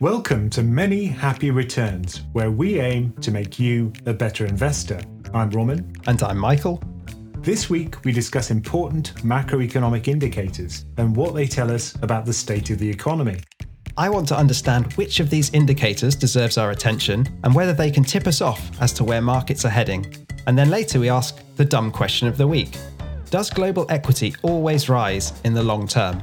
Welcome to Many Happy Returns, where we aim to make you a better investor. I'm Ramin. And I'm Michael. This week, we discuss important macroeconomic indicators and what they tell us about the state of the economy. I want to understand which of these indicators deserves our attention and whether they can tip us off as to where markets are heading. And then later, we ask the dumb question of the week Does global equity always rise in the long term?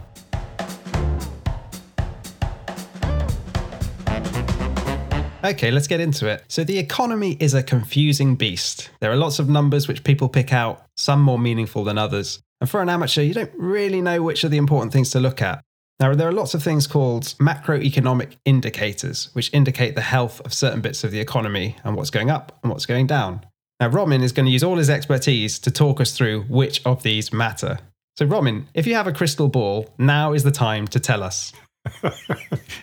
Okay, let's get into it. So, the economy is a confusing beast. There are lots of numbers which people pick out, some more meaningful than others. And for an amateur, you don't really know which are the important things to look at. Now, there are lots of things called macroeconomic indicators, which indicate the health of certain bits of the economy and what's going up and what's going down. Now, Ramin is going to use all his expertise to talk us through which of these matter. So, Ramin, if you have a crystal ball, now is the time to tell us.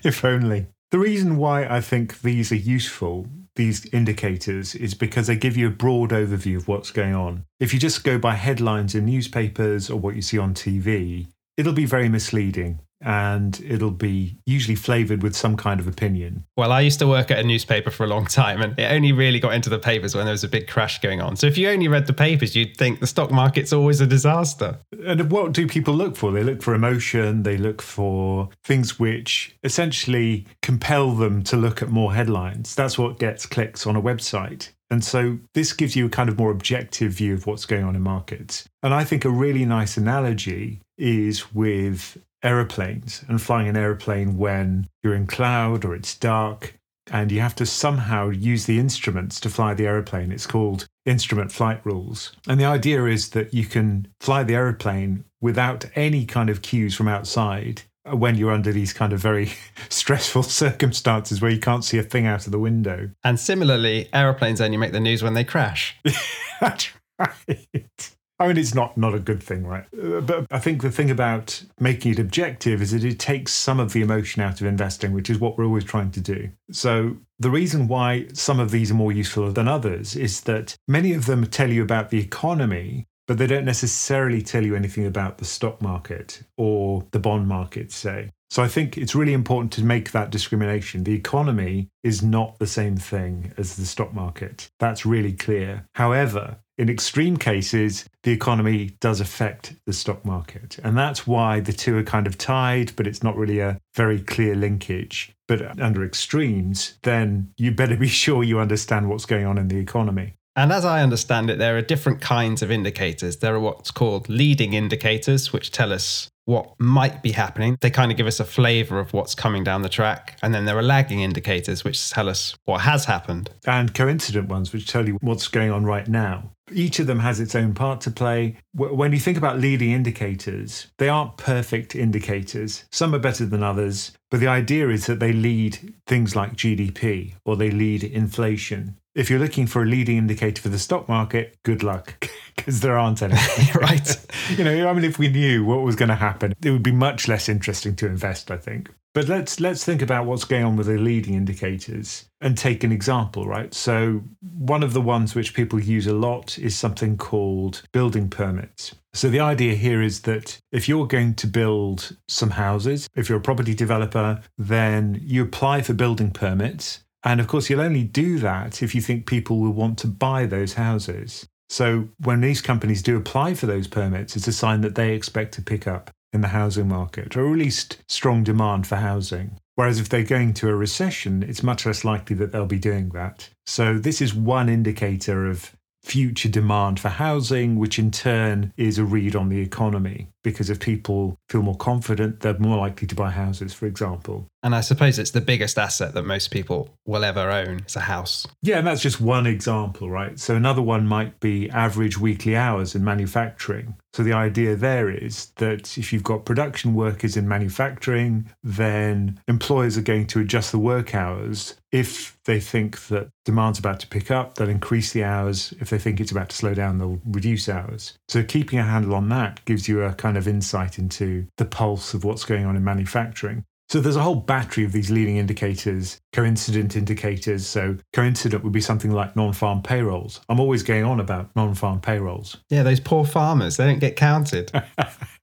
if only. The reason why I think these are useful, these indicators, is because they give you a broad overview of what's going on. If you just go by headlines in newspapers or what you see on TV, it'll be very misleading and it'll be usually flavored with some kind of opinion. Well, I used to work at a newspaper for a long time and it only really got into the papers when there was a big crash going on. So if you only read the papers, you'd think the stock market's always a disaster. And what do people look for? They look for emotion, they look for things which essentially compel them to look at more headlines. That's what gets clicks on a website. And so this gives you a kind of more objective view of what's going on in markets. And I think a really nice analogy is with aeroplanes and flying an aeroplane when you're in cloud or it's dark and you have to somehow use the instruments to fly the aeroplane. It's called instrument flight rules. And the idea is that you can fly the aeroplane without any kind of cues from outside when you're under these kind of very stressful circumstances where you can't see a thing out of the window. And similarly, aeroplanes only make the news when they crash. That's right. I mean, it's not not a good thing, right? Uh, but I think the thing about making it objective is that it takes some of the emotion out of investing, which is what we're always trying to do. So the reason why some of these are more useful than others is that many of them tell you about the economy, but they don't necessarily tell you anything about the stock market or the bond market, say. So I think it's really important to make that discrimination. The economy is not the same thing as the stock market. That's really clear. However, in extreme cases, the economy does affect the stock market. And that's why the two are kind of tied, but it's not really a very clear linkage. But under extremes, then you better be sure you understand what's going on in the economy. And as I understand it, there are different kinds of indicators. There are what's called leading indicators, which tell us what might be happening. They kind of give us a flavor of what's coming down the track. And then there are lagging indicators, which tell us what has happened. And coincident ones, which tell you what's going on right now. Each of them has its own part to play. When you think about leading indicators, they aren't perfect indicators. Some are better than others. But the idea is that they lead things like GDP or they lead inflation. If you're looking for a leading indicator for the stock market, good luck. because there aren't any. right. you know, I mean, if we knew what was going to happen, it would be much less interesting to invest, I think. But let's let's think about what's going on with the leading indicators and take an example, right? So one of the ones which people use a lot is something called building permits. So the idea here is that if you're going to build some houses, if you're a property developer, then you apply for building permits and of course, you'll only do that if you think people will want to buy those houses. So when these companies do apply for those permits, it's a sign that they expect to pick up in the housing market, or at least strong demand for housing. Whereas if they're going to a recession, it's much less likely that they'll be doing that. So this is one indicator of future demand for housing, which in turn is a read on the economy. Because if people feel more confident, they're more likely to buy houses, for example. And I suppose it's the biggest asset that most people will ever own is a house. Yeah, and that's just one example, right? So another one might be average weekly hours in manufacturing. So the idea there is that if you've got production workers in manufacturing, then employers are going to adjust the work hours. If they think that demand's about to pick up, they'll increase the hours. If they think it's about to slow down, they'll reduce hours. So keeping a handle on that gives you a kind of insight into the pulse of what's going on in manufacturing. So there's a whole battery of these leading indicators, coincident indicators. So coincident would be something like non-farm payrolls. I'm always going on about non-farm payrolls. Yeah, those poor farmers, they don't get counted.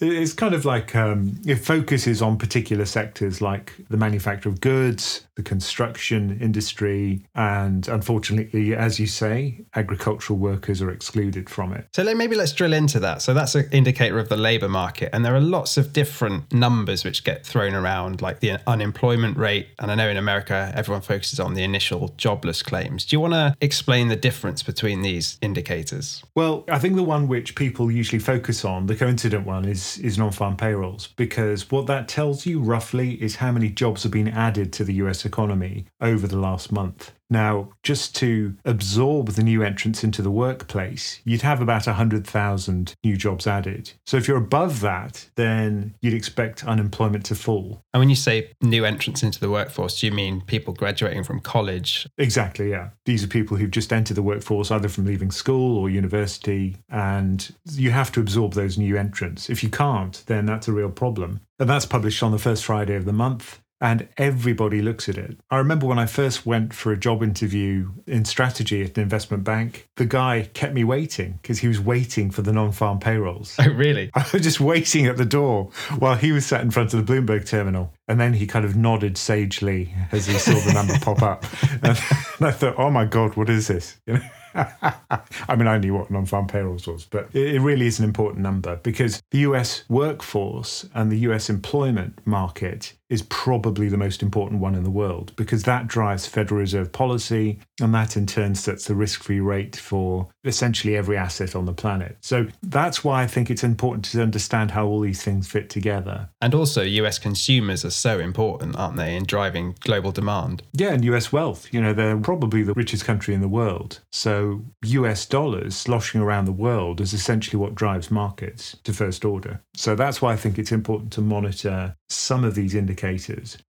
it's kind of like um, it focuses on particular sectors like the manufacture of goods, the construction industry, and unfortunately, as you say, agricultural workers are excluded from it. So maybe let's drill into that. So that's an indicator of the labour market, and there are lots of different numbers which get thrown around, like the unemployment rate. And I know in America, everyone focuses on the initial jobless claims. Do you want to explain the difference between these indicators? Well, I think the one which people usually focus on, the coincident one, is is non-farm payrolls because what that tells you roughly is how many jobs have been added to the US economy over the last month. Now, just to absorb the new entrants into the workplace, you'd have about 100,000 new jobs added. So if you're above that, then you'd expect unemployment to fall. And when you say new entrants into the workforce, do you mean people graduating from college? Exactly, yeah. These are people who've just entered the workforce either from leaving school or university, and you have to absorb those new entrants. If you can't, then that's a real problem. And that's published on the first Friday of the month and everybody looks at it. I remember when I first went for a job interview in strategy at an investment bank, the guy kept me waiting because he was waiting for the non farm payrolls. Oh, really? I was just waiting at the door while he was sat in front of the Bloomberg terminal. And then he kind of nodded sagely as he saw the number pop up. And I thought, oh my God, what is this? You know? I mean, I knew what non farm payrolls was, but it really is an important number because the US workforce and the US employment market is probably the most important one in the world because that drives Federal Reserve policy and that in turn sets the risk free rate for essentially every asset on the planet. So that's why I think it's important to understand how all these things fit together. And also, US consumers are so important, aren't they, in driving global demand? Yeah, and US wealth. You know, they're probably the richest country in the world. So US dollars sloshing around the world is essentially what drives markets to first order. So that's why I think it's important to monitor some of these indicators.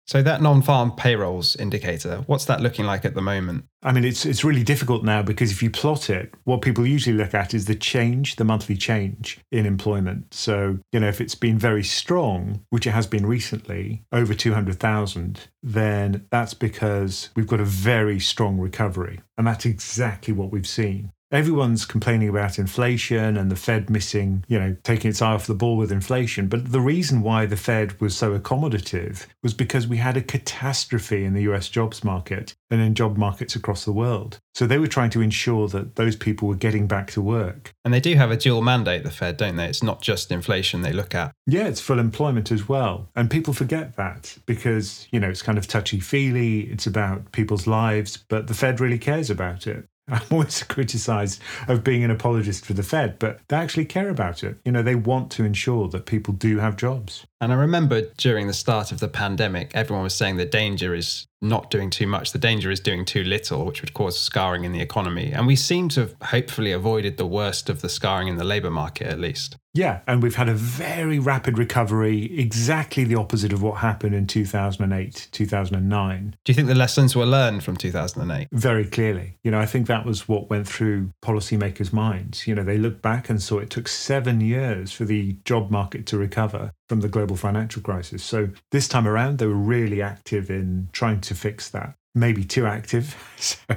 So that non-farm payrolls indicator, what's that looking like at the moment? I mean, it's it's really difficult now because if you plot it, what people usually look at is the change, the monthly change in employment. So you know, if it's been very strong, which it has been recently, over two hundred thousand, then that's because we've got a very strong recovery, and that's exactly what we've seen. Everyone's complaining about inflation and the Fed missing, you know, taking its eye off the ball with inflation. But the reason why the Fed was so accommodative was because we had a catastrophe in the US jobs market and in job markets across the world. So they were trying to ensure that those people were getting back to work. And they do have a dual mandate, the Fed, don't they? It's not just inflation they look at. Yeah, it's full employment as well. And people forget that because, you know, it's kind of touchy feely, it's about people's lives, but the Fed really cares about it. I'm always criticised of being an apologist for the Fed, but they actually care about it. You know, they want to ensure that people do have jobs. And I remember during the start of the pandemic, everyone was saying the danger is not doing too much. The danger is doing too little, which would cause scarring in the economy. And we seem to have hopefully avoided the worst of the scarring in the labour market, at least. Yeah, and we've had a very rapid recovery, exactly the opposite of what happened in 2008, 2009. Do you think the lessons were learned from 2008? Very clearly. You know, I think that was what went through policymakers' minds. You know, they looked back and saw it took seven years for the job market to recover from the global financial crisis. So this time around, they were really active in trying to fix that. Maybe too active. So,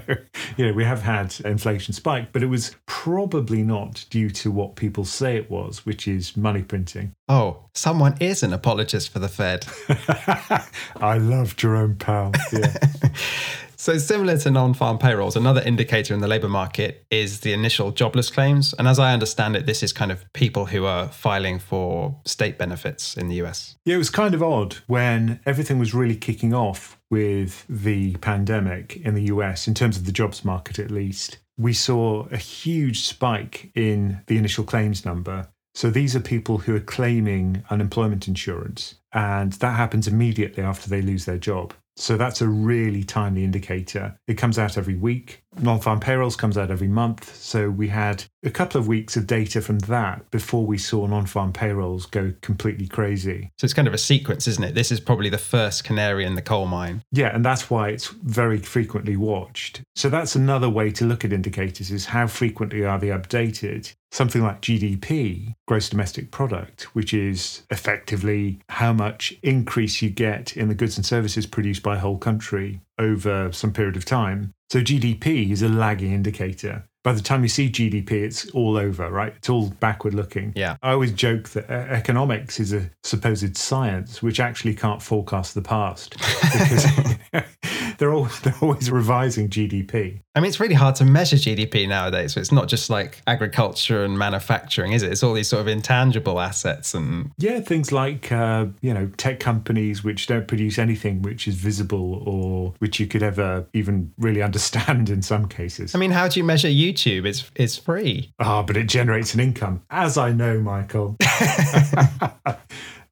you know, we have had inflation spike, but it was probably not due to what people say it was, which is money printing. Oh, someone is an apologist for the Fed. I love Jerome Powell. Yeah. So, similar to non farm payrolls, another indicator in the labour market is the initial jobless claims. And as I understand it, this is kind of people who are filing for state benefits in the US. Yeah, it was kind of odd when everything was really kicking off with the pandemic in the US, in terms of the jobs market at least. We saw a huge spike in the initial claims number. So these are people who are claiming unemployment insurance, and that happens immediately after they lose their job. So that's a really timely indicator. It comes out every week. Non farm payrolls comes out every month. So we had a couple of weeks of data from that before we saw non farm payrolls go completely crazy. So it's kind of a sequence, isn't it? This is probably the first canary in the coal mine. Yeah, and that's why it's very frequently watched. So that's another way to look at indicators is how frequently are they updated? Something like GDP, gross domestic product, which is effectively how much increase you get in the goods and services produced by a whole country over some period of time. So GDP is a lagging indicator. By the time you see GDP, it's all over, right? It's all backward looking. Yeah. I always joke that uh, economics is a supposed science which actually can't forecast the past because they're, all, they're always revising GDP. I mean, it's really hard to measure GDP nowadays. So it's not just like agriculture and manufacturing, is it? It's all these sort of intangible assets and. Yeah, things like, uh, you know, tech companies which don't produce anything which is visible or which you could ever even really understand in some cases. I mean, how do you measure YouTube? It's, it's free. Ah, but it generates an income, as I know, Michael.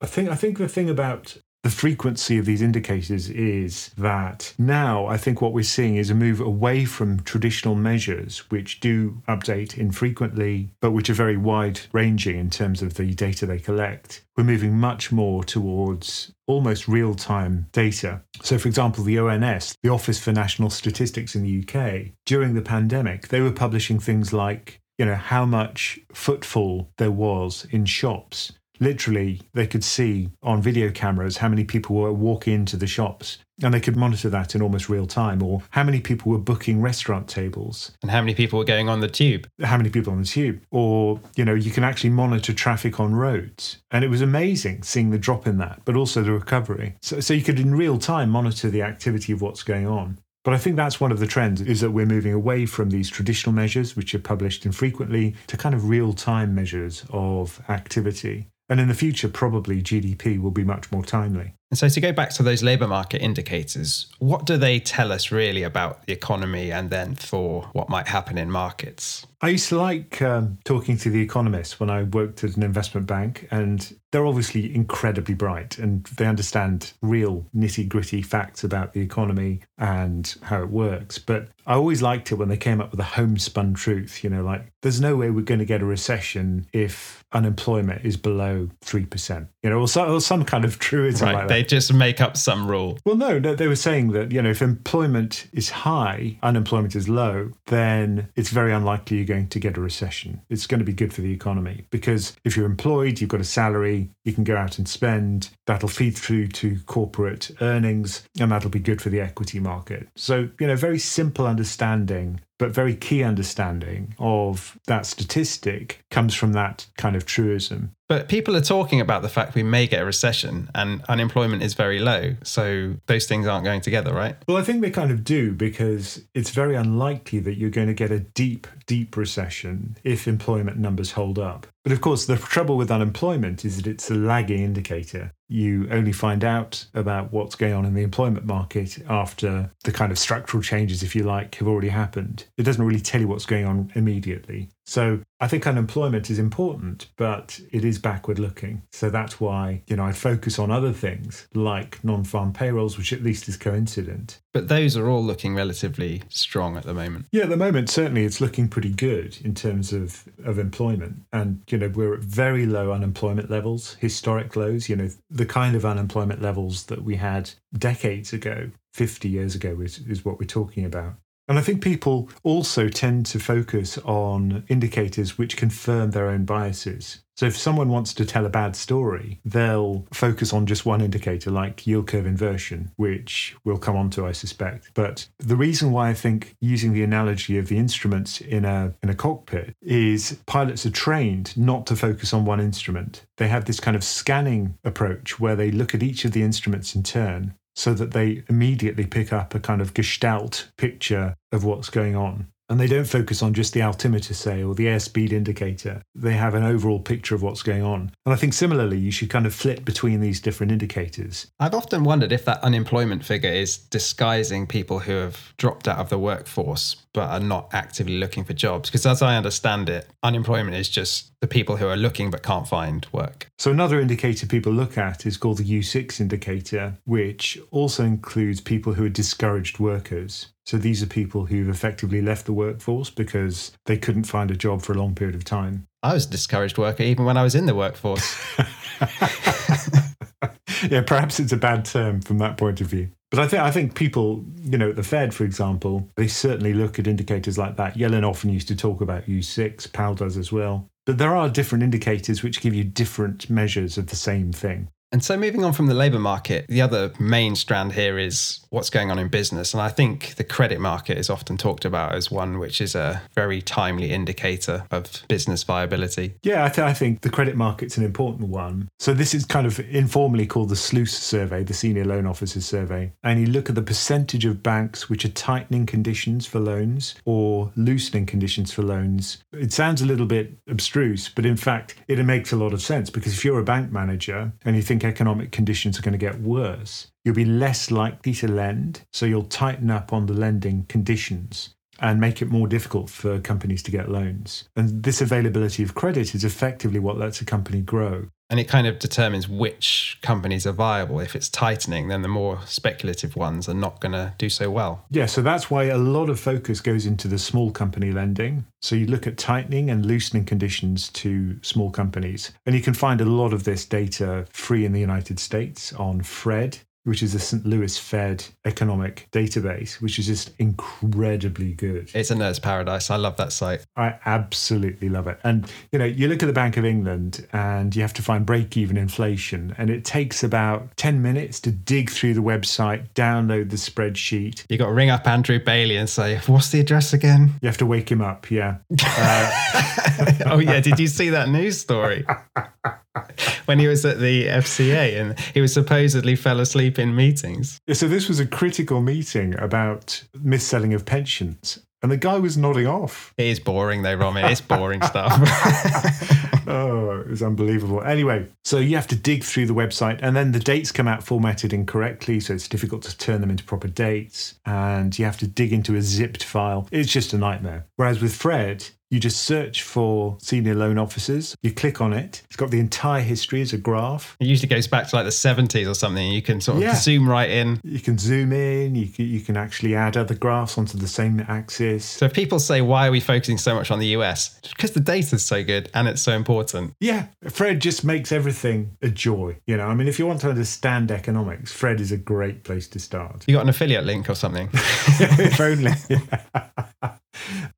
I think I think the thing about the frequency of these indicators is that now I think what we're seeing is a move away from traditional measures, which do update infrequently, but which are very wide ranging in terms of the data they collect. We're moving much more towards almost real time data. So, for example, the ONS, the Office for National Statistics in the UK, during the pandemic, they were publishing things like you know how much footfall there was in shops literally they could see on video cameras how many people were walking into the shops and they could monitor that in almost real time or how many people were booking restaurant tables. And how many people were going on the tube. How many people on the tube. Or you know you can actually monitor traffic on roads. And it was amazing seeing the drop in that but also the recovery. So, so you could in real time monitor the activity of what's going on. But I think that's one of the trends is that we're moving away from these traditional measures, which are published infrequently, to kind of real time measures of activity. And in the future, probably GDP will be much more timely. And so, to go back to those labour market indicators, what do they tell us really about the economy and then for what might happen in markets? I used to like um, talking to the economists when I worked at an investment bank, and they're obviously incredibly bright and they understand real nitty gritty facts about the economy and how it works. But I always liked it when they came up with a homespun truth, you know, like there's no way we're going to get a recession if unemployment is below 3%, you know, or, so, or some kind of truism right, like They just make up some rule. Well, no, no, they were saying that, you know, if employment is high, unemployment is low, then it's very unlikely you're going to get a recession. It's going to be good for the economy because if you're employed, you've got a salary, you can go out and spend, that'll feed through to corporate earnings, and that'll be good for the equity market. So, you know, very simple understanding but very key understanding of that statistic comes from that kind of truism. But people are talking about the fact we may get a recession and unemployment is very low. So those things aren't going together, right? Well, I think they kind of do because it's very unlikely that you're going to get a deep, deep recession if employment numbers hold up. But of course, the trouble with unemployment is that it's a lagging indicator. You only find out about what's going on in the employment market after the kind of structural changes, if you like, have already happened. It doesn't really tell you what's going on immediately. So I think unemployment is important, but it is backward looking. So that's why, you know, I'd focus on other things like non farm payrolls, which at least is coincident. But those are all looking relatively strong at the moment. Yeah, at the moment, certainly it's looking pretty good in terms of, of employment. And, you know, we're at very low unemployment levels, historic lows, you know, the kind of unemployment levels that we had decades ago, 50 years ago is, is what we're talking about. And I think people also tend to focus on indicators which confirm their own biases. So if someone wants to tell a bad story, they'll focus on just one indicator like yield curve inversion, which we'll come on to, I suspect. But the reason why I think using the analogy of the instruments in a in a cockpit is pilots are trained not to focus on one instrument. They have this kind of scanning approach where they look at each of the instruments in turn so that they immediately pick up a kind of gestalt picture of what's going on. And they don't focus on just the altimeter, say, or the airspeed indicator. They have an overall picture of what's going on. And I think similarly, you should kind of flip between these different indicators. I've often wondered if that unemployment figure is disguising people who have dropped out of the workforce but are not actively looking for jobs. Because as I understand it, unemployment is just the people who are looking but can't find work. So, another indicator people look at is called the U6 indicator, which also includes people who are discouraged workers. So these are people who've effectively left the workforce because they couldn't find a job for a long period of time. I was a discouraged worker even when I was in the workforce. yeah, perhaps it's a bad term from that point of view. But I think I think people, you know, at the Fed, for example, they certainly look at indicators like that. Yellen often used to talk about U6, Powell does as well. But there are different indicators which give you different measures of the same thing. And so, moving on from the labour market, the other main strand here is what's going on in business. And I think the credit market is often talked about as one which is a very timely indicator of business viability. Yeah, I, th- I think the credit market's an important one. So, this is kind of informally called the SLOOS survey, the Senior Loan Officers Survey. And you look at the percentage of banks which are tightening conditions for loans or loosening conditions for loans. It sounds a little bit abstruse, but in fact, it makes a lot of sense because if you're a bank manager and you think think economic conditions are going to get worse, you'll be less likely to lend. So you'll tighten up on the lending conditions and make it more difficult for companies to get loans. And this availability of credit is effectively what lets a company grow. And it kind of determines which companies are viable. If it's tightening, then the more speculative ones are not going to do so well. Yeah, so that's why a lot of focus goes into the small company lending. So you look at tightening and loosening conditions to small companies. And you can find a lot of this data free in the United States on FRED, which is the St. Louis Fed economic database, which is just incredibly good. It's a nerd's paradise. I love that site. I absolutely love it. And you know, you look at the Bank of England and you have to find break-even inflation, and it takes about 10 minutes to dig through the website, download the spreadsheet. You got to ring up Andrew Bailey and say, "What's the address again?" You have to wake him up. Yeah. Uh, oh yeah. Did you see that news story? when he was at the FCA and he was supposedly fell asleep in meetings. So this was a critical meeting about mis-selling of pensions. And the guy was nodding off. It is boring though, Ramin. It's boring stuff. oh, it was unbelievable. Anyway, so you have to dig through the website and then the dates come out formatted incorrectly. So it's difficult to turn them into proper dates. And you have to dig into a zipped file. It's just a nightmare. Whereas with FRED, you just search for senior loan officers. You click on it. It's got the entire history as a graph. It usually goes back to like the 70s or something. You can sort of yeah. zoom right in. You can zoom in. You can, you can actually add other graphs onto the same axis. So if people say, why are we focusing so much on the US? Because the data is so good and it's so important. Yeah. FRED just makes everything a joy. You know, I mean, if you want to understand economics, FRED is a great place to start. You got an affiliate link or something? if only.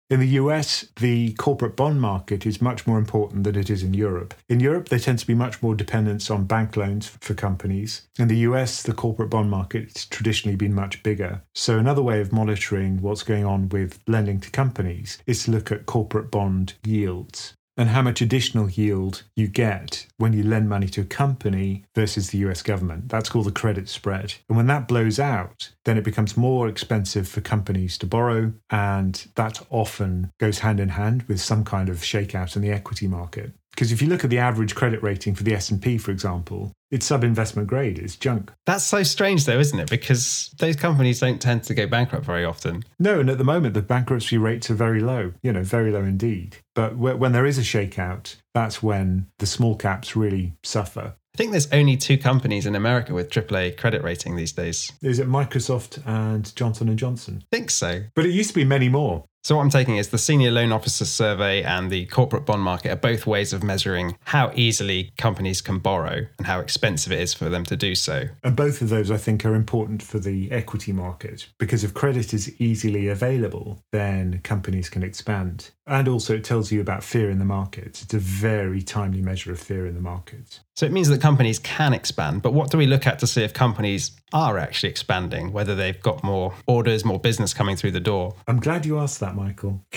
In the US, the corporate bond market is much more important than it is in Europe. In Europe, there tends to be much more dependence on bank loans for companies. In the US, the corporate bond market has traditionally been much bigger. So, another way of monitoring what's going on with lending to companies is to look at corporate bond yields and how much additional yield you get when you lend money to a company versus the US government. That's called the credit spread. And when that blows out, then it becomes more expensive for companies to borrow. And that often goes hand in hand with some kind of shakeout in the equity market. Because if you look at the average credit rating for the S&P, for example, it's sub-investment grade. It's junk. That's so strange, though, isn't it? Because those companies don't tend to go bankrupt very often. No, and at the moment, the bankruptcy rates are very low. You know, very low indeed. But when there is a shakeout, that's when the small caps really suffer. I think there's only two companies in America with AAA credit rating these days. Is it Microsoft and Johnson and Johnson? I think so. But it used to be many more. So, what I'm taking is the Senior Loan Officer Survey and the Corporate Bond Market are both ways of measuring how easily companies can borrow and how expensive it is for them to do so. And both of those, I think, are important for the equity market because if credit is easily available, then companies can expand. And also, it tells you about fear in the market. It's a very timely measure of fear in the market. So, it means that companies can expand. But what do we look at to see if companies are actually expanding, whether they've got more orders, more business coming through the door? I'm glad you asked that Michael,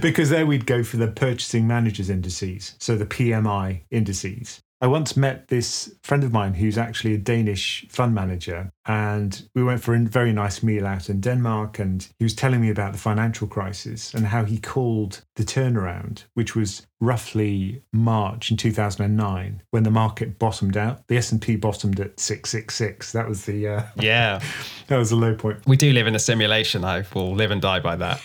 because there we'd go for the purchasing managers indices, so the PMI indices. I once met this friend of mine who's actually a Danish fund manager, and we went for a very nice meal out in Denmark. And he was telling me about the financial crisis and how he called the turnaround, which was roughly March in 2009 when the market bottomed out. The S&P bottomed at 666. That was the uh, yeah, that was the low point. We do live in a simulation. I will live and die by that.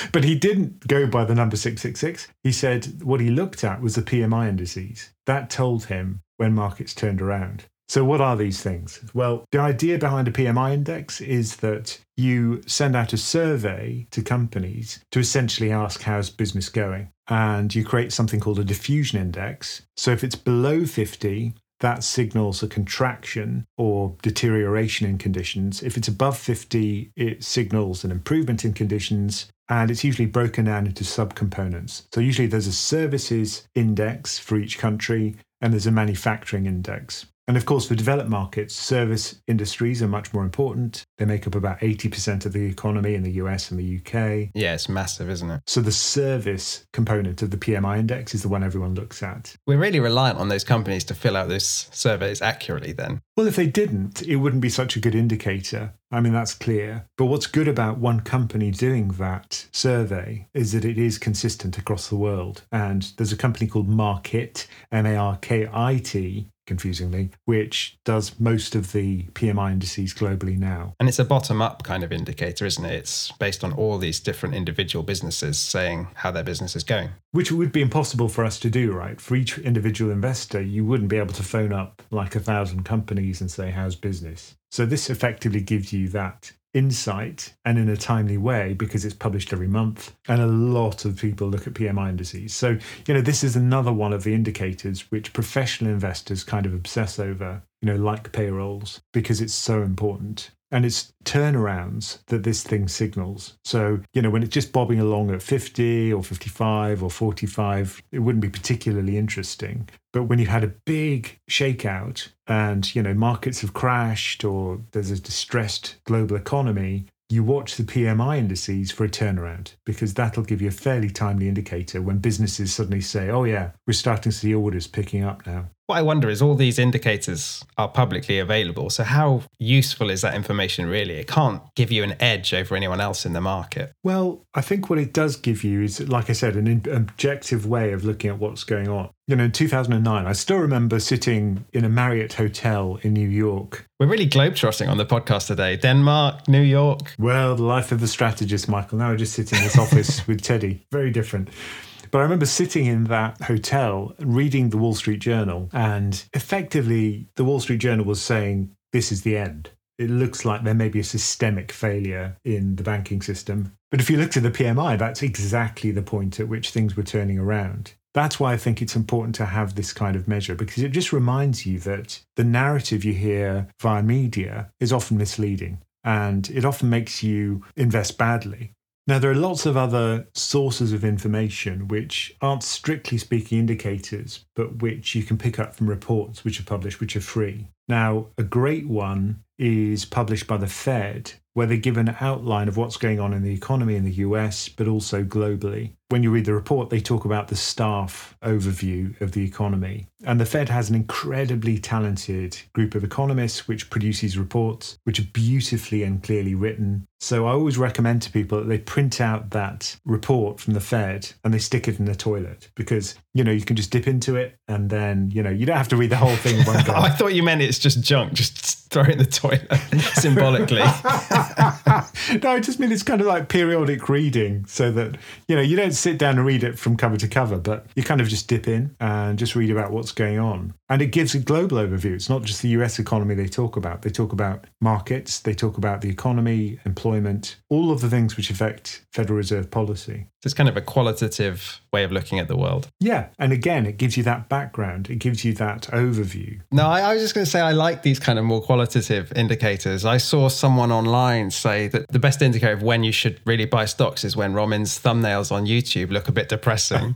but he didn't go by the number 666. He said what he looked at was the PMI indices. That told him when markets turned around. So, what are these things? Well, the idea behind a PMI index is that you send out a survey to companies to essentially ask how's business going. And you create something called a diffusion index. So, if it's below 50, that signals a contraction or deterioration in conditions. If it's above 50, it signals an improvement in conditions. And it's usually broken down into subcomponents. So, usually there's a services index for each country, and there's a manufacturing index. And of course, for developed markets, service industries are much more important. They make up about 80% of the economy in the US and the UK. Yeah, it's massive, isn't it? So the service component of the PMI index is the one everyone looks at. We're really reliant on those companies to fill out those surveys accurately then. Well, if they didn't, it wouldn't be such a good indicator. I mean, that's clear. But what's good about one company doing that survey is that it is consistent across the world. And there's a company called Markit, M A R K I T, confusingly, which does most of the PMI indices globally now. And it's a bottom up kind of indicator, isn't it? It's based on all these different individual businesses saying how their business is going. Which would be impossible for us to do, right? For each individual investor, you wouldn't be able to phone up like a thousand companies and say, How's business? So this effectively gives you that insight and in a timely way because it's published every month and a lot of people look at PMI indices. So, you know, this is another one of the indicators which professional investors kind of obsess over, you know, like payrolls because it's so important. And it's turnarounds that this thing signals. So, you know, when it's just bobbing along at 50 or 55 or 45, it wouldn't be particularly interesting. But when you've had a big shakeout and, you know, markets have crashed or there's a distressed global economy, you watch the PMI indices for a turnaround because that'll give you a fairly timely indicator when businesses suddenly say, oh, yeah, we're starting to see orders picking up now. What I wonder is all these indicators are publicly available. So, how useful is that information really? It can't give you an edge over anyone else in the market. Well, I think what it does give you is, like I said, an objective way of looking at what's going on. You know, in 2009, I still remember sitting in a Marriott hotel in New York. We're really globetrotting on the podcast today. Denmark, New York. Well, the life of the strategist, Michael. Now I just sit in this office with Teddy. Very different. But I remember sitting in that hotel reading the Wall Street Journal, and effectively, the Wall Street Journal was saying, This is the end. It looks like there may be a systemic failure in the banking system. But if you look at the PMI, that's exactly the point at which things were turning around. That's why I think it's important to have this kind of measure because it just reminds you that the narrative you hear via media is often misleading and it often makes you invest badly. Now, there are lots of other sources of information which aren't strictly speaking indicators, but which you can pick up from reports which are published, which are free. Now, a great one is published by the Fed, where they give an outline of what's going on in the economy in the US, but also globally. When you read the report, they talk about the staff overview of the economy. And the Fed has an incredibly talented group of economists which produces reports which are beautifully and clearly written. So I always recommend to people that they print out that report from the Fed and they stick it in the toilet because, you know, you can just dip into it and then, you know, you don't have to read the whole thing one go. I thought you meant it's just junk, just throw it in the toilet symbolically. no, I just mean it's kind of like periodic reading so that, you know, you don't sit down and read it from cover to cover, but you kind of just dip in and just read about what's going on. And it gives a global overview. It's not just the US economy they talk about. They talk about markets, they talk about the economy, employment, all of the things which affect Federal Reserve policy. So it's kind of a qualitative way of looking at the world. Yeah. And again, it gives you that background, it gives you that overview. No, I, I was just going to say I like these kind of more qualitative indicators. I saw someone online say that the best indicator of when you should really buy stocks is when Ramin's thumbnails on YouTube look a bit depressing.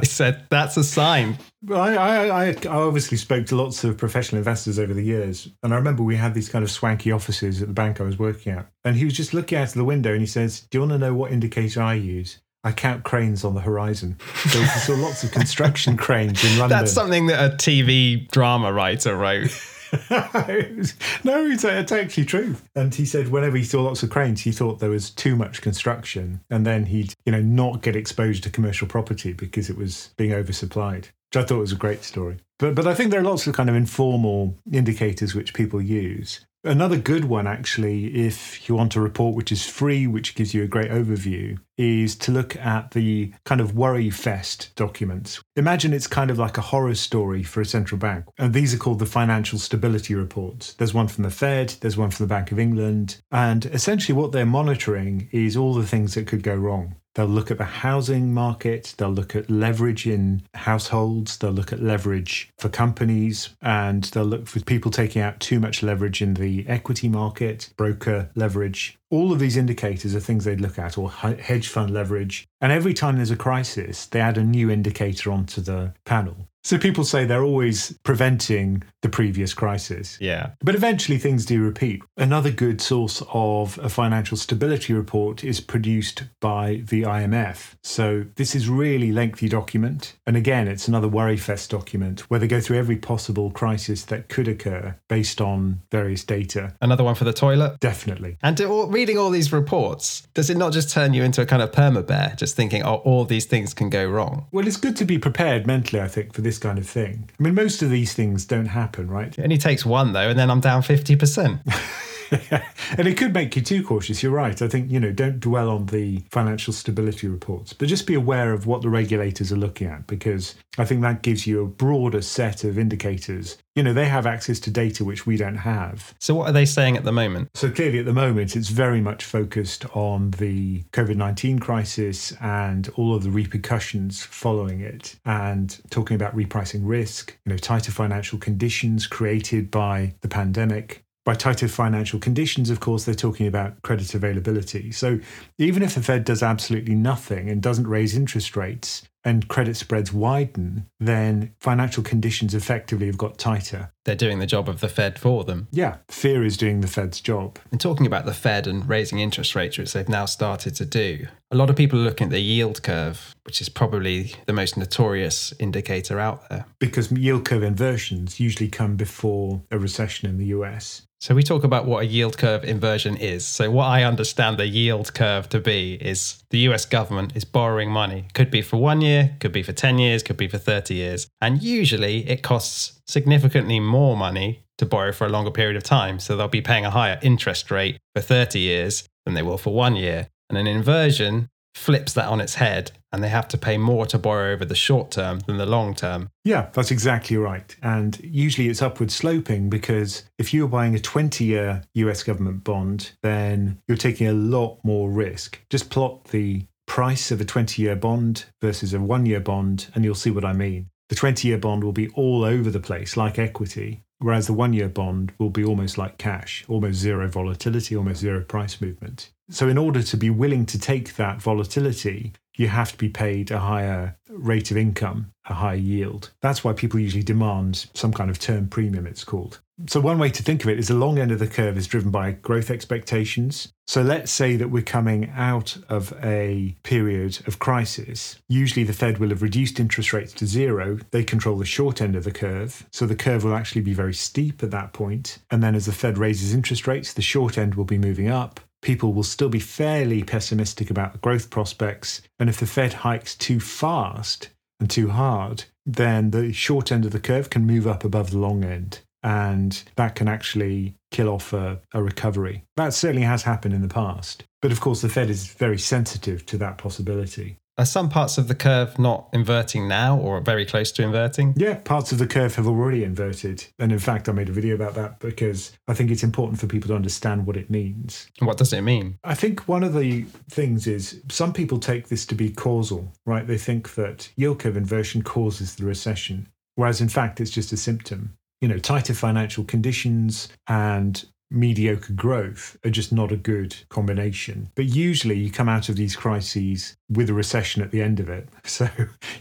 he said that's a sign. I, I, I obviously spoke to lots of professional investors over the years. And I remember we had these kind of swanky offices at the bank I was working at. And he was just looking out of the window and he says, Do you want to know what indicator I use? I count cranes on the horizon. So we saw lots of construction cranes in London. That's something that a TV drama writer wrote. no, it's, it's actually true. And he said whenever he saw lots of cranes, he thought there was too much construction, and then he'd you know not get exposed to commercial property because it was being oversupplied. Which I thought was a great story. But but I think there are lots of kind of informal indicators which people use. Another good one, actually, if you want a report which is free, which gives you a great overview, is to look at the kind of worry fest documents. Imagine it's kind of like a horror story for a central bank. And these are called the financial stability reports. There's one from the Fed, there's one from the Bank of England. And essentially, what they're monitoring is all the things that could go wrong. They'll look at the housing market, they'll look at leverage in households, they'll look at leverage for companies, and they'll look for people taking out too much leverage in the equity market, broker leverage. All of these indicators are things they'd look at, or hedge fund leverage. And every time there's a crisis, they add a new indicator onto the panel. So people say they're always preventing the previous crisis. Yeah. But eventually things do repeat. Another good source of a financial stability report is produced by the IMF. So this is really lengthy document. And again, it's another worry fest document where they go through every possible crisis that could occur based on various data. Another one for the toilet. Definitely. And all, reading all these reports, does it not just turn you into a kind of perma bear, just thinking, oh, all these things can go wrong? Well, it's good to be prepared mentally, I think, for this kind of thing. I mean, most of these things don't happen, right? It only takes one, though, and then I'm down 50%. and it could make you too cautious. You're right. I think, you know, don't dwell on the financial stability reports, but just be aware of what the regulators are looking at because I think that gives you a broader set of indicators. You know, they have access to data which we don't have. So, what are they saying at the moment? So, clearly at the moment, it's very much focused on the COVID 19 crisis and all of the repercussions following it, and talking about repricing risk, you know, tighter financial conditions created by the pandemic by tighter financial conditions, of course, they're talking about credit availability. So even if the Fed does absolutely nothing and doesn't raise interest rates and credit spreads widen, then financial conditions effectively have got tighter. They're doing the job of the Fed for them. Yeah, fear is doing the Fed's job. And talking about the Fed and raising interest rates, which they've now started to do, a lot of people are looking at the yield curve, which is probably the most notorious indicator out there. Because yield curve inversions usually come before a recession in the US. So we talk about what a yield curve inversion is. So what I understand the yield curve to be is the US government is borrowing money. Could be for 1 year, could be for 10 years, could be for 30 years. And usually it costs significantly more money to borrow for a longer period of time. So they'll be paying a higher interest rate for 30 years than they will for 1 year. And an inversion flips that on its head and they have to pay more to borrow over the short term than the long term. Yeah, that's exactly right. And usually it's upward sloping because if you're buying a 20 year US government bond, then you're taking a lot more risk. Just plot the price of a 20 year bond versus a one year bond, and you'll see what I mean. The 20 year bond will be all over the place, like equity, whereas the one year bond will be almost like cash, almost zero volatility, almost zero price movement. So, in order to be willing to take that volatility, you have to be paid a higher rate of income, a higher yield. That's why people usually demand some kind of term premium, it's called. So, one way to think of it is the long end of the curve is driven by growth expectations. So, let's say that we're coming out of a period of crisis. Usually, the Fed will have reduced interest rates to zero. They control the short end of the curve. So, the curve will actually be very steep at that point. And then, as the Fed raises interest rates, the short end will be moving up people will still be fairly pessimistic about growth prospects. And if the Fed hikes too fast and too hard, then the short end of the curve can move up above the long end. And that can actually kill off a, a recovery. That certainly has happened in the past. But of course, the Fed is very sensitive to that possibility. Are some parts of the curve not inverting now or very close to inverting? Yeah, parts of the curve have already inverted. And in fact, I made a video about that because I think it's important for people to understand what it means. What does it mean? I think one of the things is some people take this to be causal, right? They think that yield curve inversion causes the recession, whereas in fact, it's just a symptom you know, tighter financial conditions and mediocre growth are just not a good combination. But usually you come out of these crises with a recession at the end of it. So,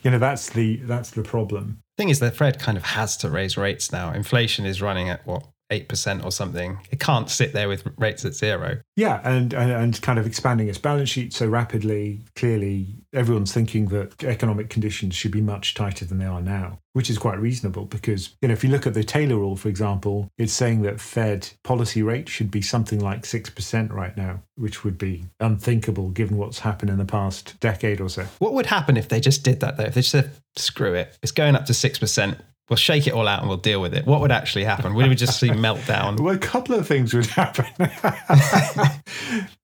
you know, that's the that's the problem. Thing is that Fred kind of has to raise rates now. Inflation is running at what 8% or something. It can't sit there with rates at zero. Yeah, and, and, and kind of expanding its balance sheet so rapidly. Clearly, everyone's thinking that economic conditions should be much tighter than they are now, which is quite reasonable because, you know, if you look at the Taylor rule, for example, it's saying that Fed policy rate should be something like 6% right now, which would be unthinkable given what's happened in the past decade or so. What would happen if they just did that, though? If they just said, screw it, it's going up to 6%, we'll shake it all out and we'll deal with it. What would actually happen? Would we just see meltdown? Well, a couple of things would happen.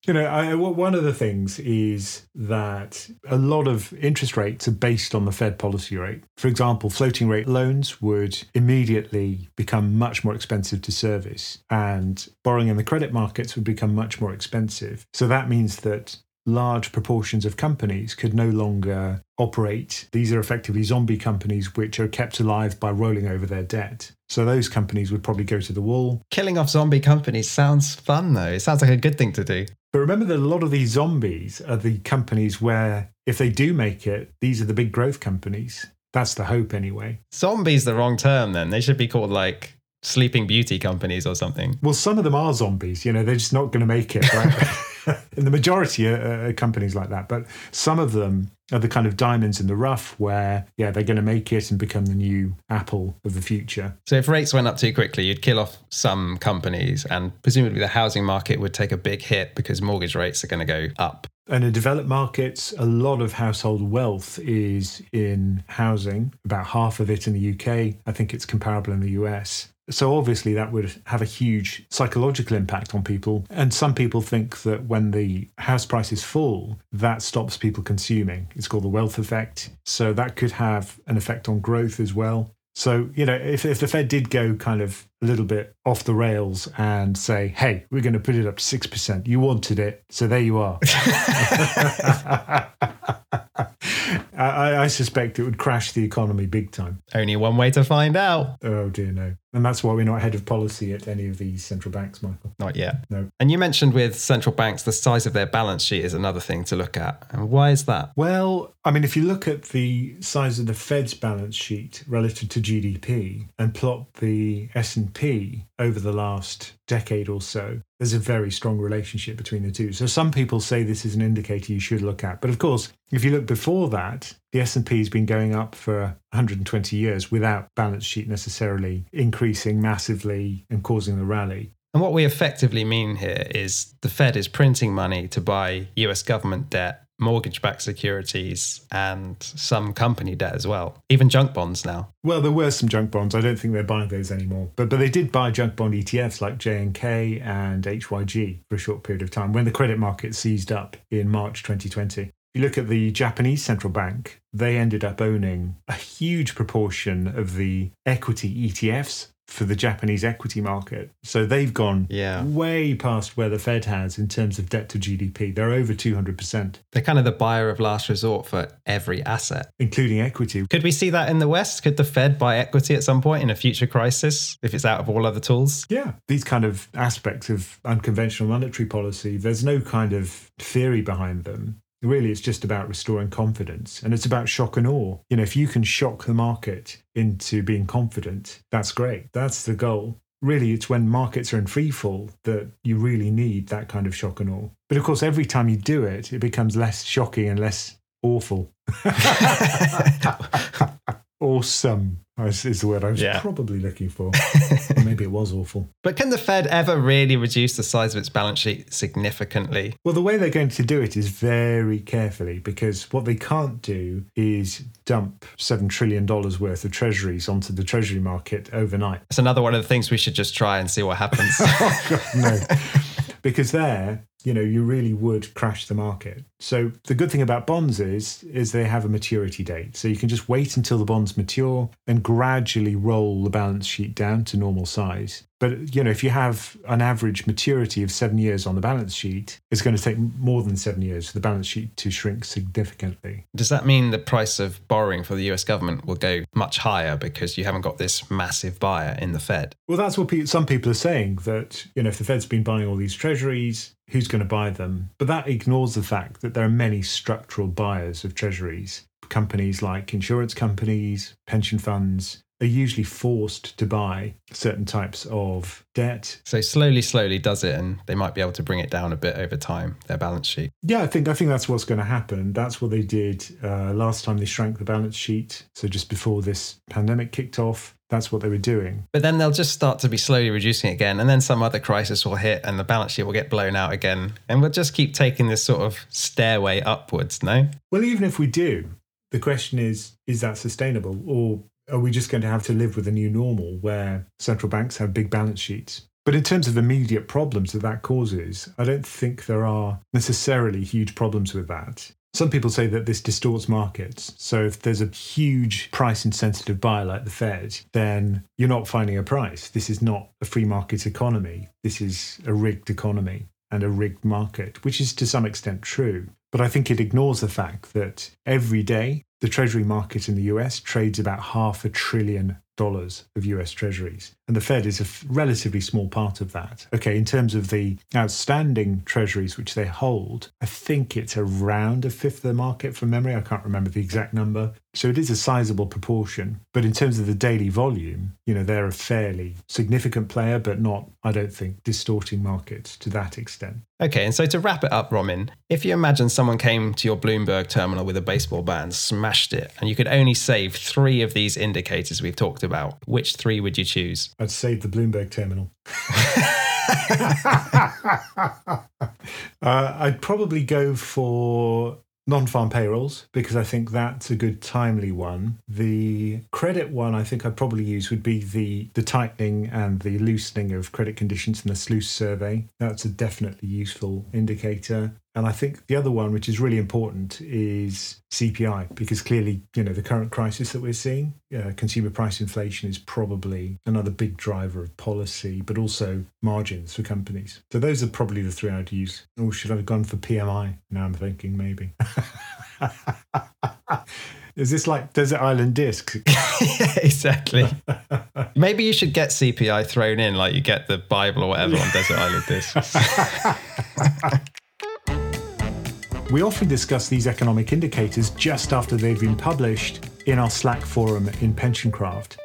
you know, I, one of the things is that a lot of interest rates are based on the Fed policy rate. For example, floating rate loans would immediately become much more expensive to service, and borrowing in the credit markets would become much more expensive. So that means that large proportions of companies could no longer operate. These are effectively zombie companies which are kept alive by rolling over their debt. So those companies would probably go to the wall. Killing off zombie companies sounds fun, though. It sounds like a good thing to do. But remember that a lot of these zombies are the companies where, if they do make it, these are the big growth companies. That's the hope, anyway. Zombie's the wrong term then. They should be called like sleeping beauty companies or something. Well, some of them are zombies. You know, they're just not going to make it, right? and the majority are, are, companies like that. But some of them are the kind of diamonds in the rough where, yeah, they're going to make it and become the new Apple of the future. So if rates went up too quickly, you'd kill off some companies, and presumably the housing market would take a big hit because mortgage rates are going to go up. And in developed markets, a lot of household wealth is in housing, about half of it in the UK. I think it's comparable in the US. So obviously that would have a huge psychological impact on people. And some people think that when the house prices fall, that stops people consuming. It's called the wealth effect. So that could have an effect on growth as well. So, you know, if, if the Fed did go kind of a little bit off the rails and say, hey, we're going to put it up to 6%, you wanted it, so there you are. I, I, suspect it would crash the economy big time. Only one way to find out. Oh, dear, no. And that's why we're not head of policy at any of these central banks, Michael. Not yet. No. And you mentioned with central banks, the size of their balance sheet is another thing to look at. And why is that? Well, I mean, if you look at the size of the Fed's balance sheet relative to GDP and plot the S&P over the last decade or so, there's a very strong relationship between the two. So some people say this is an indicator you should look at. But of course, if you look before that, the S&P has been going up for 120 years without balance sheet necessarily increasing massively and causing the rally. And what we effectively mean here is the Fed is printing money to buy US government debt mortgage backed securities and some company debt as well, even junk bonds now. Well, there were some junk bonds. I don't think they're buying those anymore. But but they did buy junk bond ETFs like JNK and HYG for a short period of time when the credit market seized up in March 2020. You look at the Japanese central bank, they ended up owning a huge proportion of the equity ETFs for the Japanese equity market. So they've gone yeah. way past where the Fed has in terms of debt to GDP. They're over 200%. They're kind of the buyer of last resort for every asset, including equity. Could we see that in the West? Could the Fed buy equity at some point in a future crisis if it's out of all other tools? Yeah. These kind of aspects of unconventional monetary policy, there's no kind of theory behind them. Really, it's just about restoring confidence and it's about shock and awe. You know, if you can shock the market into being confident, that's great. That's the goal. Really, it's when markets are in free fall that you really need that kind of shock and awe. But of course, every time you do it, it becomes less shocking and less awful. awesome is the word I was yeah. probably looking for. maybe it was awful. But can the Fed ever really reduce the size of its balance sheet significantly? Well, the way they're going to do it is very carefully because what they can't do is dump $7 trillion worth of treasuries onto the treasury market overnight. It's another one of the things we should just try and see what happens. oh, God, no. because there you know you really would crash the market so the good thing about bonds is is they have a maturity date so you can just wait until the bonds mature and gradually roll the balance sheet down to normal size but you know, if you have an average maturity of seven years on the balance sheet, it's going to take more than seven years for the balance sheet to shrink significantly. Does that mean the price of borrowing for the US government will go much higher because you haven't got this massive buyer in the Fed? Well, that's what some people are saying that you know, if the Fed's been buying all these treasuries, who's going to buy them? But that ignores the fact that there are many structural buyers of treasuries companies like insurance companies, pension funds, are usually forced to buy certain types of debt. So slowly, slowly does it, and they might be able to bring it down a bit over time. Their balance sheet. Yeah, I think I think that's what's going to happen. That's what they did uh, last time they shrank the balance sheet. So just before this pandemic kicked off, that's what they were doing. But then they'll just start to be slowly reducing again, and then some other crisis will hit, and the balance sheet will get blown out again, and we'll just keep taking this sort of stairway upwards. No. Well, even if we do, the question is: is that sustainable, or are we just going to have to live with a new normal where central banks have big balance sheets? But in terms of immediate problems that that causes, I don't think there are necessarily huge problems with that. Some people say that this distorts markets. So if there's a huge price insensitive buyer like the Fed, then you're not finding a price. This is not a free market economy. This is a rigged economy and a rigged market, which is to some extent true. But I think it ignores the fact that every day the treasury market in the US trades about half a trillion dollars of US treasuries. And the Fed is a f- relatively small part of that. Okay, in terms of the outstanding treasuries which they hold, I think it's around a fifth of the market from memory. I can't remember the exact number. So it is a sizable proportion. But in terms of the daily volume, you know, they're a fairly significant player, but not, I don't think, distorting markets to that extent. Okay, and so to wrap it up, Ramin, if you imagine someone came to your Bloomberg terminal with a baseball bat and smashed it, and you could only save three of these indicators we've talked about, which three would you choose? I'd save the Bloomberg terminal. uh, I'd probably go for non-farm payrolls because I think that's a good timely one. The credit one I think I'd probably use would be the the tightening and the loosening of credit conditions in the SLOOS survey. That's a definitely useful indicator. And I think the other one, which is really important, is CPI, because clearly, you know, the current crisis that we're seeing, uh, consumer price inflation is probably another big driver of policy, but also margins for companies. So those are probably the three I'd use. Or should I have gone for PMI? Now I'm thinking maybe. Is this like Desert Island Discs? yeah, exactly. Maybe you should get CPI thrown in, like you get the Bible or whatever on Desert Island Discs. We often discuss these economic indicators just after they've been published in our Slack forum in PensionCraft.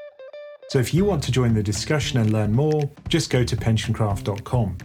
So if you want to join the discussion and learn more, just go to pensioncraft.com.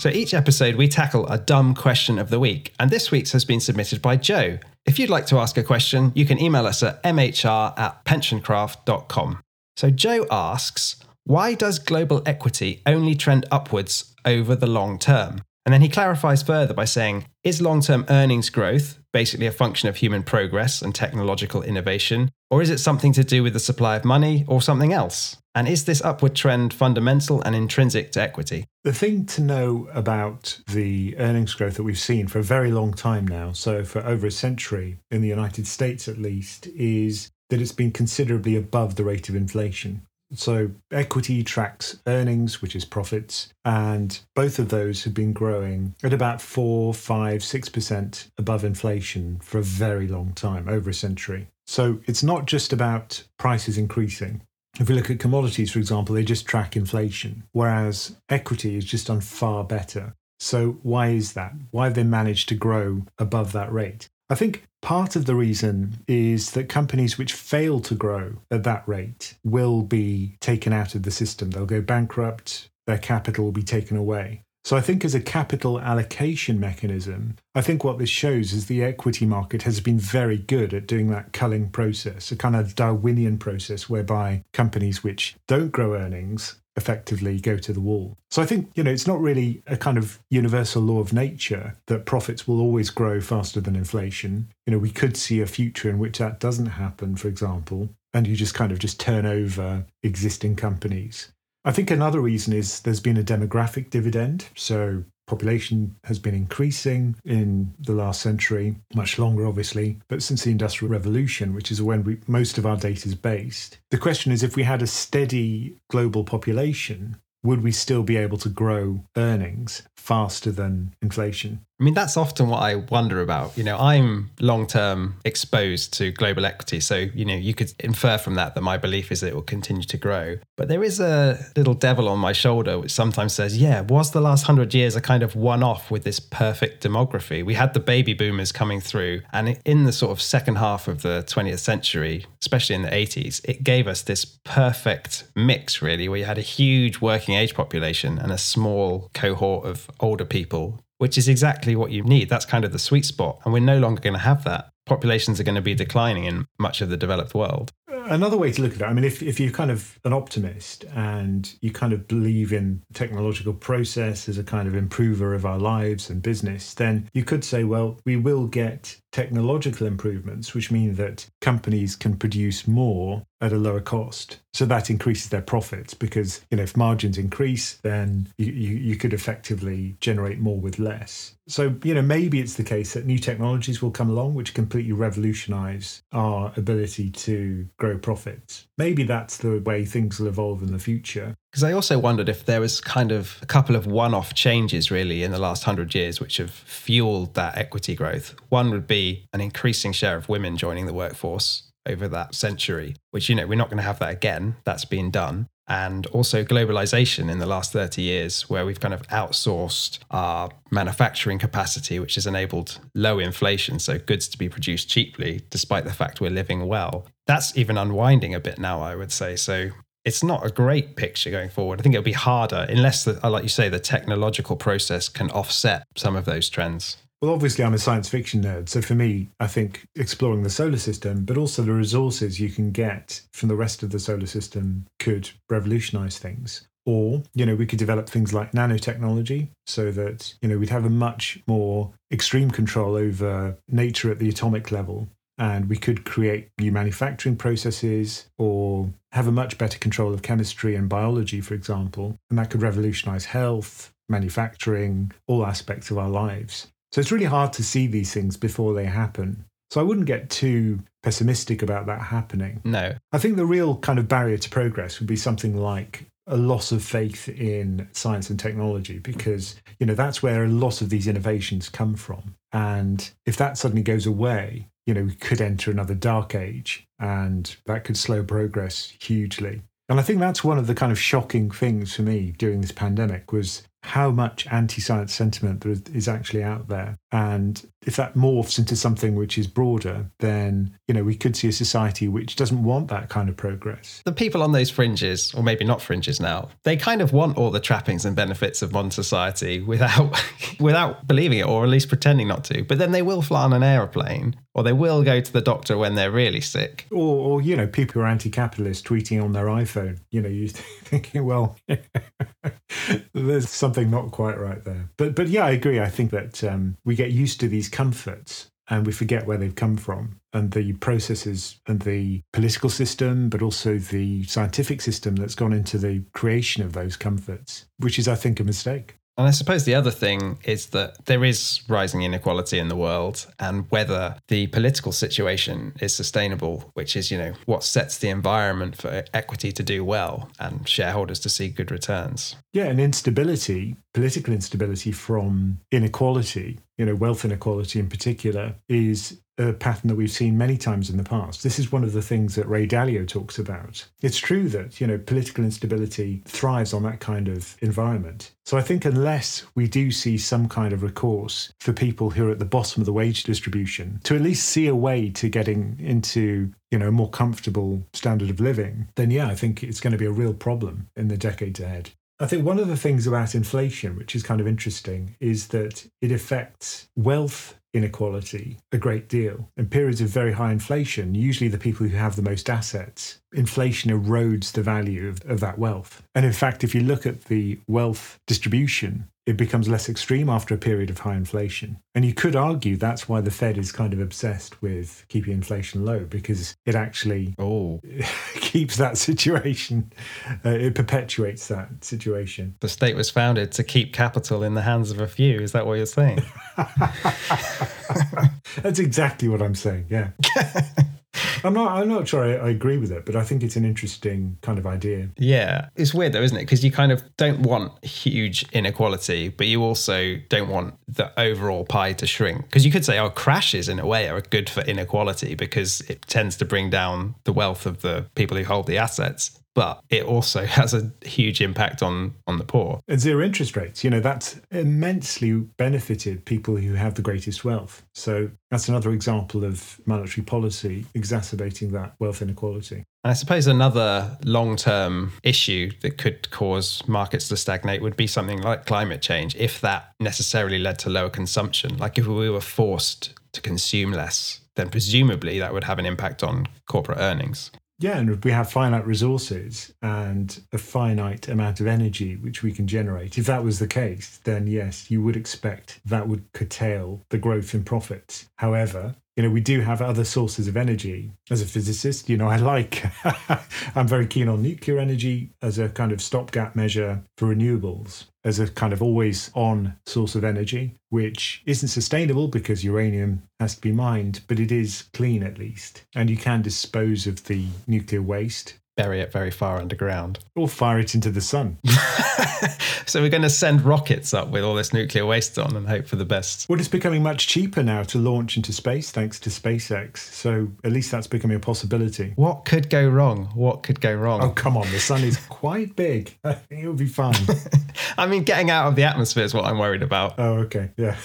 So each episode, we tackle a dumb question of the week, and this week's has been submitted by Joe. If you'd like to ask a question, you can email us at mhr at pensioncraft.com. So Joe asks, why does global equity only trend upwards over the long term? And then he clarifies further by saying, is long term earnings growth basically a function of human progress and technological innovation? Or is it something to do with the supply of money or something else? And is this upward trend fundamental and intrinsic to equity? The thing to know about the earnings growth that we've seen for a very long time now, so for over a century in the United States at least, is that it's been considerably above the rate of inflation. So equity tracks earnings, which is profits, and both of those have been growing at about four, five, six percent above inflation for a very long time, over a century. So it's not just about prices increasing. If we look at commodities, for example, they just track inflation, whereas equity is just done far better. So why is that? Why have they managed to grow above that rate? I think part of the reason is that companies which fail to grow at that rate will be taken out of the system. They'll go bankrupt, their capital will be taken away. So I think as a capital allocation mechanism, I think what this shows is the equity market has been very good at doing that culling process, a kind of Darwinian process whereby companies which don't grow earnings effectively go to the wall. So I think, you know, it's not really a kind of universal law of nature that profits will always grow faster than inflation. You know, we could see a future in which that doesn't happen, for example, and you just kind of just turn over existing companies. I think another reason is there's been a demographic dividend. So population has been increasing in the last century, much longer, obviously, but since the Industrial Revolution, which is when we, most of our data is based. The question is if we had a steady global population, would we still be able to grow earnings faster than inflation? I mean, that's often what I wonder about. You know, I'm long term exposed to global equity. So, you know, you could infer from that that my belief is that it will continue to grow. But there is a little devil on my shoulder which sometimes says, yeah, was the last hundred years a kind of one off with this perfect demography? We had the baby boomers coming through. And in the sort of second half of the 20th century, especially in the 80s, it gave us this perfect mix, really, where you had a huge working age population and a small cohort of older people which is exactly what you need. That's kind of the sweet spot. And we're no longer going to have that. Populations are going to be declining in much of the developed world. Another way to look at it, I mean, if, if you're kind of an optimist and you kind of believe in technological process as a kind of improver of our lives and business, then you could say, well, we will get technological improvements, which mean that companies can produce more at a lower cost. So that increases their profits because, you know, if margins increase, then you, you, you, could effectively generate more with less. So, you know, maybe it's the case that new technologies will come along which completely revolutionize our ability to grow profits. Maybe that's the way things will evolve in the future. Because I also wondered if there was kind of a couple of one off changes really in the last hundred years which have fueled that equity growth. One would be an increasing share of women joining the workforce over that century, which, you know, we're not going to have that again. That's been done. And also globalization in the last 30 years, where we've kind of outsourced our manufacturing capacity, which has enabled low inflation, so goods to be produced cheaply, despite the fact we're living well. That's even unwinding a bit now, I would say. So it's not a great picture going forward. I think it'll be harder unless, the, like you say, the technological process can offset some of those trends. Well, obviously, I'm a science fiction nerd. So for me, I think exploring the solar system, but also the resources you can get from the rest of the solar system could revolutionize things. Or, you know, we could develop things like nanotechnology so that, you know, we'd have a much more extreme control over nature at the atomic level. And we could create new manufacturing processes or have a much better control of chemistry and biology, for example. And that could revolutionize health, manufacturing, all aspects of our lives. So it's really hard to see these things before they happen. So I wouldn't get too pessimistic about that happening. No. I think the real kind of barrier to progress would be something like a loss of faith in science and technology because you know that's where a lot of these innovations come from and if that suddenly goes away you know we could enter another dark age and that could slow progress hugely and i think that's one of the kind of shocking things for me during this pandemic was how much anti-science sentiment there is actually out there. And if that morphs into something which is broader then you know we could see a society which doesn't want that kind of progress. The people on those fringes or maybe not fringes now they kind of want all the trappings and benefits of modern society without without believing it or at least pretending not to. But then they will fly on an aeroplane or they will go to the doctor when they're really sick. Or, or you know people who are anti-capitalist tweeting on their iphone you know you're thinking well there's something not quite right there. But but yeah i agree. I think that um, we get used to these comforts and we forget where they've come from and the processes and the political system, but also the scientific system that's gone into the creation of those comforts, which is, I think, a mistake. And I suppose the other thing is that there is rising inequality in the world, and whether the political situation is sustainable, which is, you know, what sets the environment for equity to do well and shareholders to see good returns. Yeah, and instability, political instability from inequality, you know, wealth inequality in particular, is a pattern that we've seen many times in the past. This is one of the things that Ray Dalio talks about. It's true that, you know, political instability thrives on that kind of environment. So I think unless we do see some kind of recourse for people who are at the bottom of the wage distribution to at least see a way to getting into, you know, a more comfortable standard of living, then yeah, I think it's going to be a real problem in the decades ahead. I think one of the things about inflation, which is kind of interesting, is that it affects wealth inequality a great deal. In periods of very high inflation, usually the people who have the most assets, inflation erodes the value of, of that wealth. And in fact, if you look at the wealth distribution, it becomes less extreme after a period of high inflation. And you could argue that's why the Fed is kind of obsessed with keeping inflation low because it actually oh. keeps that situation, uh, it perpetuates that situation. The state was founded to keep capital in the hands of a few. Is that what you're saying? that's exactly what I'm saying. Yeah. I'm not. I'm not sure I, I, agree with it, but I think it's an interesting kind of idea. Yeah, it's weird though, isn't it? Because you kind of don't want huge inequality, but you also don't want the overall pie to shrink. Because you could say, oh, crashes in a way are good for inequality because it tends to bring down the wealth of the people who hold the assets but it also has a huge impact on on the poor. And zero interest rates, you know, that's immensely benefited people who have the greatest wealth. So that's another example of monetary policy exacerbating that wealth inequality. And I suppose another long term issue that could cause markets to stagnate would be something like climate change, if that necessarily led to lower consumption. Like if we were forced to consume less, then presumably that would have an impact on corporate earnings. Yeah, and we have finite resources and a finite amount of energy which we can generate. If that was the case, then yes, you would expect that would curtail the growth in profits. However, you know, we do have other sources of energy. As a physicist, you know, I like, I'm very keen on nuclear energy as a kind of stopgap measure for renewables, as a kind of always on source of energy, which isn't sustainable because uranium has to be mined, but it is clean at least. And you can dispose of the nuclear waste bury it very far underground. Or fire it into the sun. so we're going to send rockets up with all this nuclear waste on and hope for the best. Well, it's becoming much cheaper now to launch into space thanks to SpaceX. So at least that's becoming a possibility. What could go wrong? What could go wrong? Oh, come on. The sun is quite big. I think it'll be fine. I mean, getting out of the atmosphere is what I'm worried about. Oh, okay. Yeah.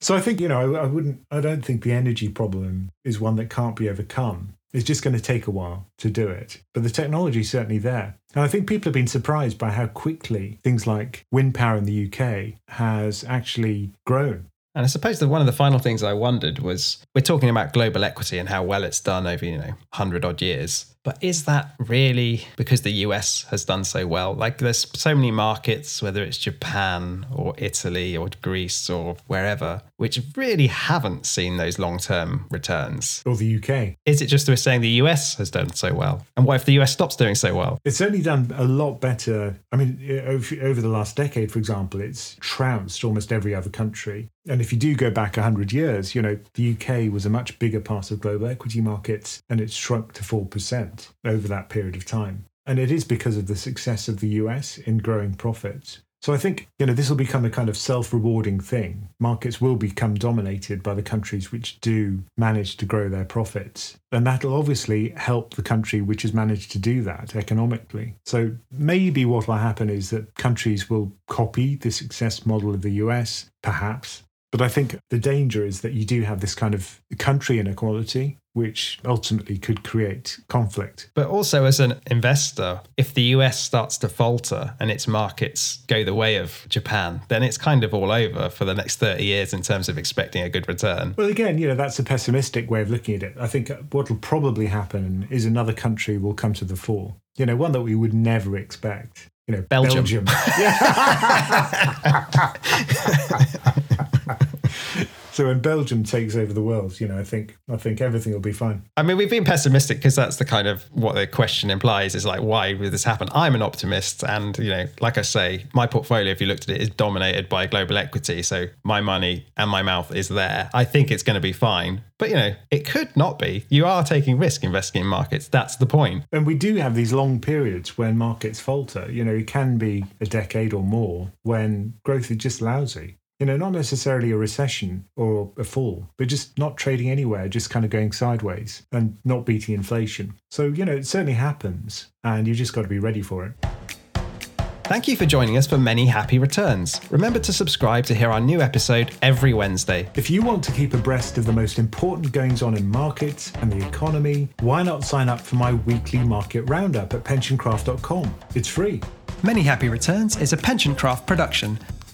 so I think, you know, I, I wouldn't, I don't think the energy problem is one that can't be overcome. It's just going to take a while to do it. But the technology is certainly there. And I think people have been surprised by how quickly things like wind power in the UK has actually grown. And I suppose that one of the final things I wondered was we're talking about global equity and how well it's done over, you know, 100 odd years. But is that really because the US has done so well? Like there's so many markets, whether it's Japan or Italy or Greece or wherever, which really haven't seen those long term returns. Or the UK. Is it just we're saying the US has done so well? And what if the US stops doing so well? It's only done a lot better. I mean, over the last decade, for example, it's trounced almost every other country. And if you do go back 100 years, you know, the UK was a much bigger part of global equity markets and it's shrunk to 4% over that period of time. And it is because of the success of the US in growing profits. So I think, you know, this will become a kind of self-rewarding thing. Markets will become dominated by the countries which do manage to grow their profits. And that'll obviously help the country which has managed to do that economically. So maybe what will happen is that countries will copy the success model of the US, perhaps, but I think the danger is that you do have this kind of country inequality, which ultimately could create conflict. But also, as an investor, if the US starts to falter and its markets go the way of Japan, then it's kind of all over for the next 30 years in terms of expecting a good return. Well, again, you know, that's a pessimistic way of looking at it. I think what will probably happen is another country will come to the fore, you know, one that we would never expect. You know, Belgium. Belgium. So when Belgium takes over the world, you know, I think I think everything will be fine. I mean, we've been pessimistic because that's the kind of what the question implies is like, why would this happen? I'm an optimist, and you know, like I say, my portfolio, if you looked at it, is dominated by global equity. So my money and my mouth is there. I think it's going to be fine. But you know, it could not be. You are taking risk investing in markets. That's the point. And we do have these long periods when markets falter. You know, it can be a decade or more when growth is just lousy you know, not necessarily a recession or a fall, but just not trading anywhere, just kind of going sideways and not beating inflation. So, you know, it certainly happens and you just got to be ready for it. Thank you for joining us for many happy returns. Remember to subscribe to hear our new episode every Wednesday. If you want to keep abreast of the most important goings on in markets and the economy, why not sign up for my weekly market roundup at pensioncraft.com? It's free. Many Happy Returns is a Pensioncraft production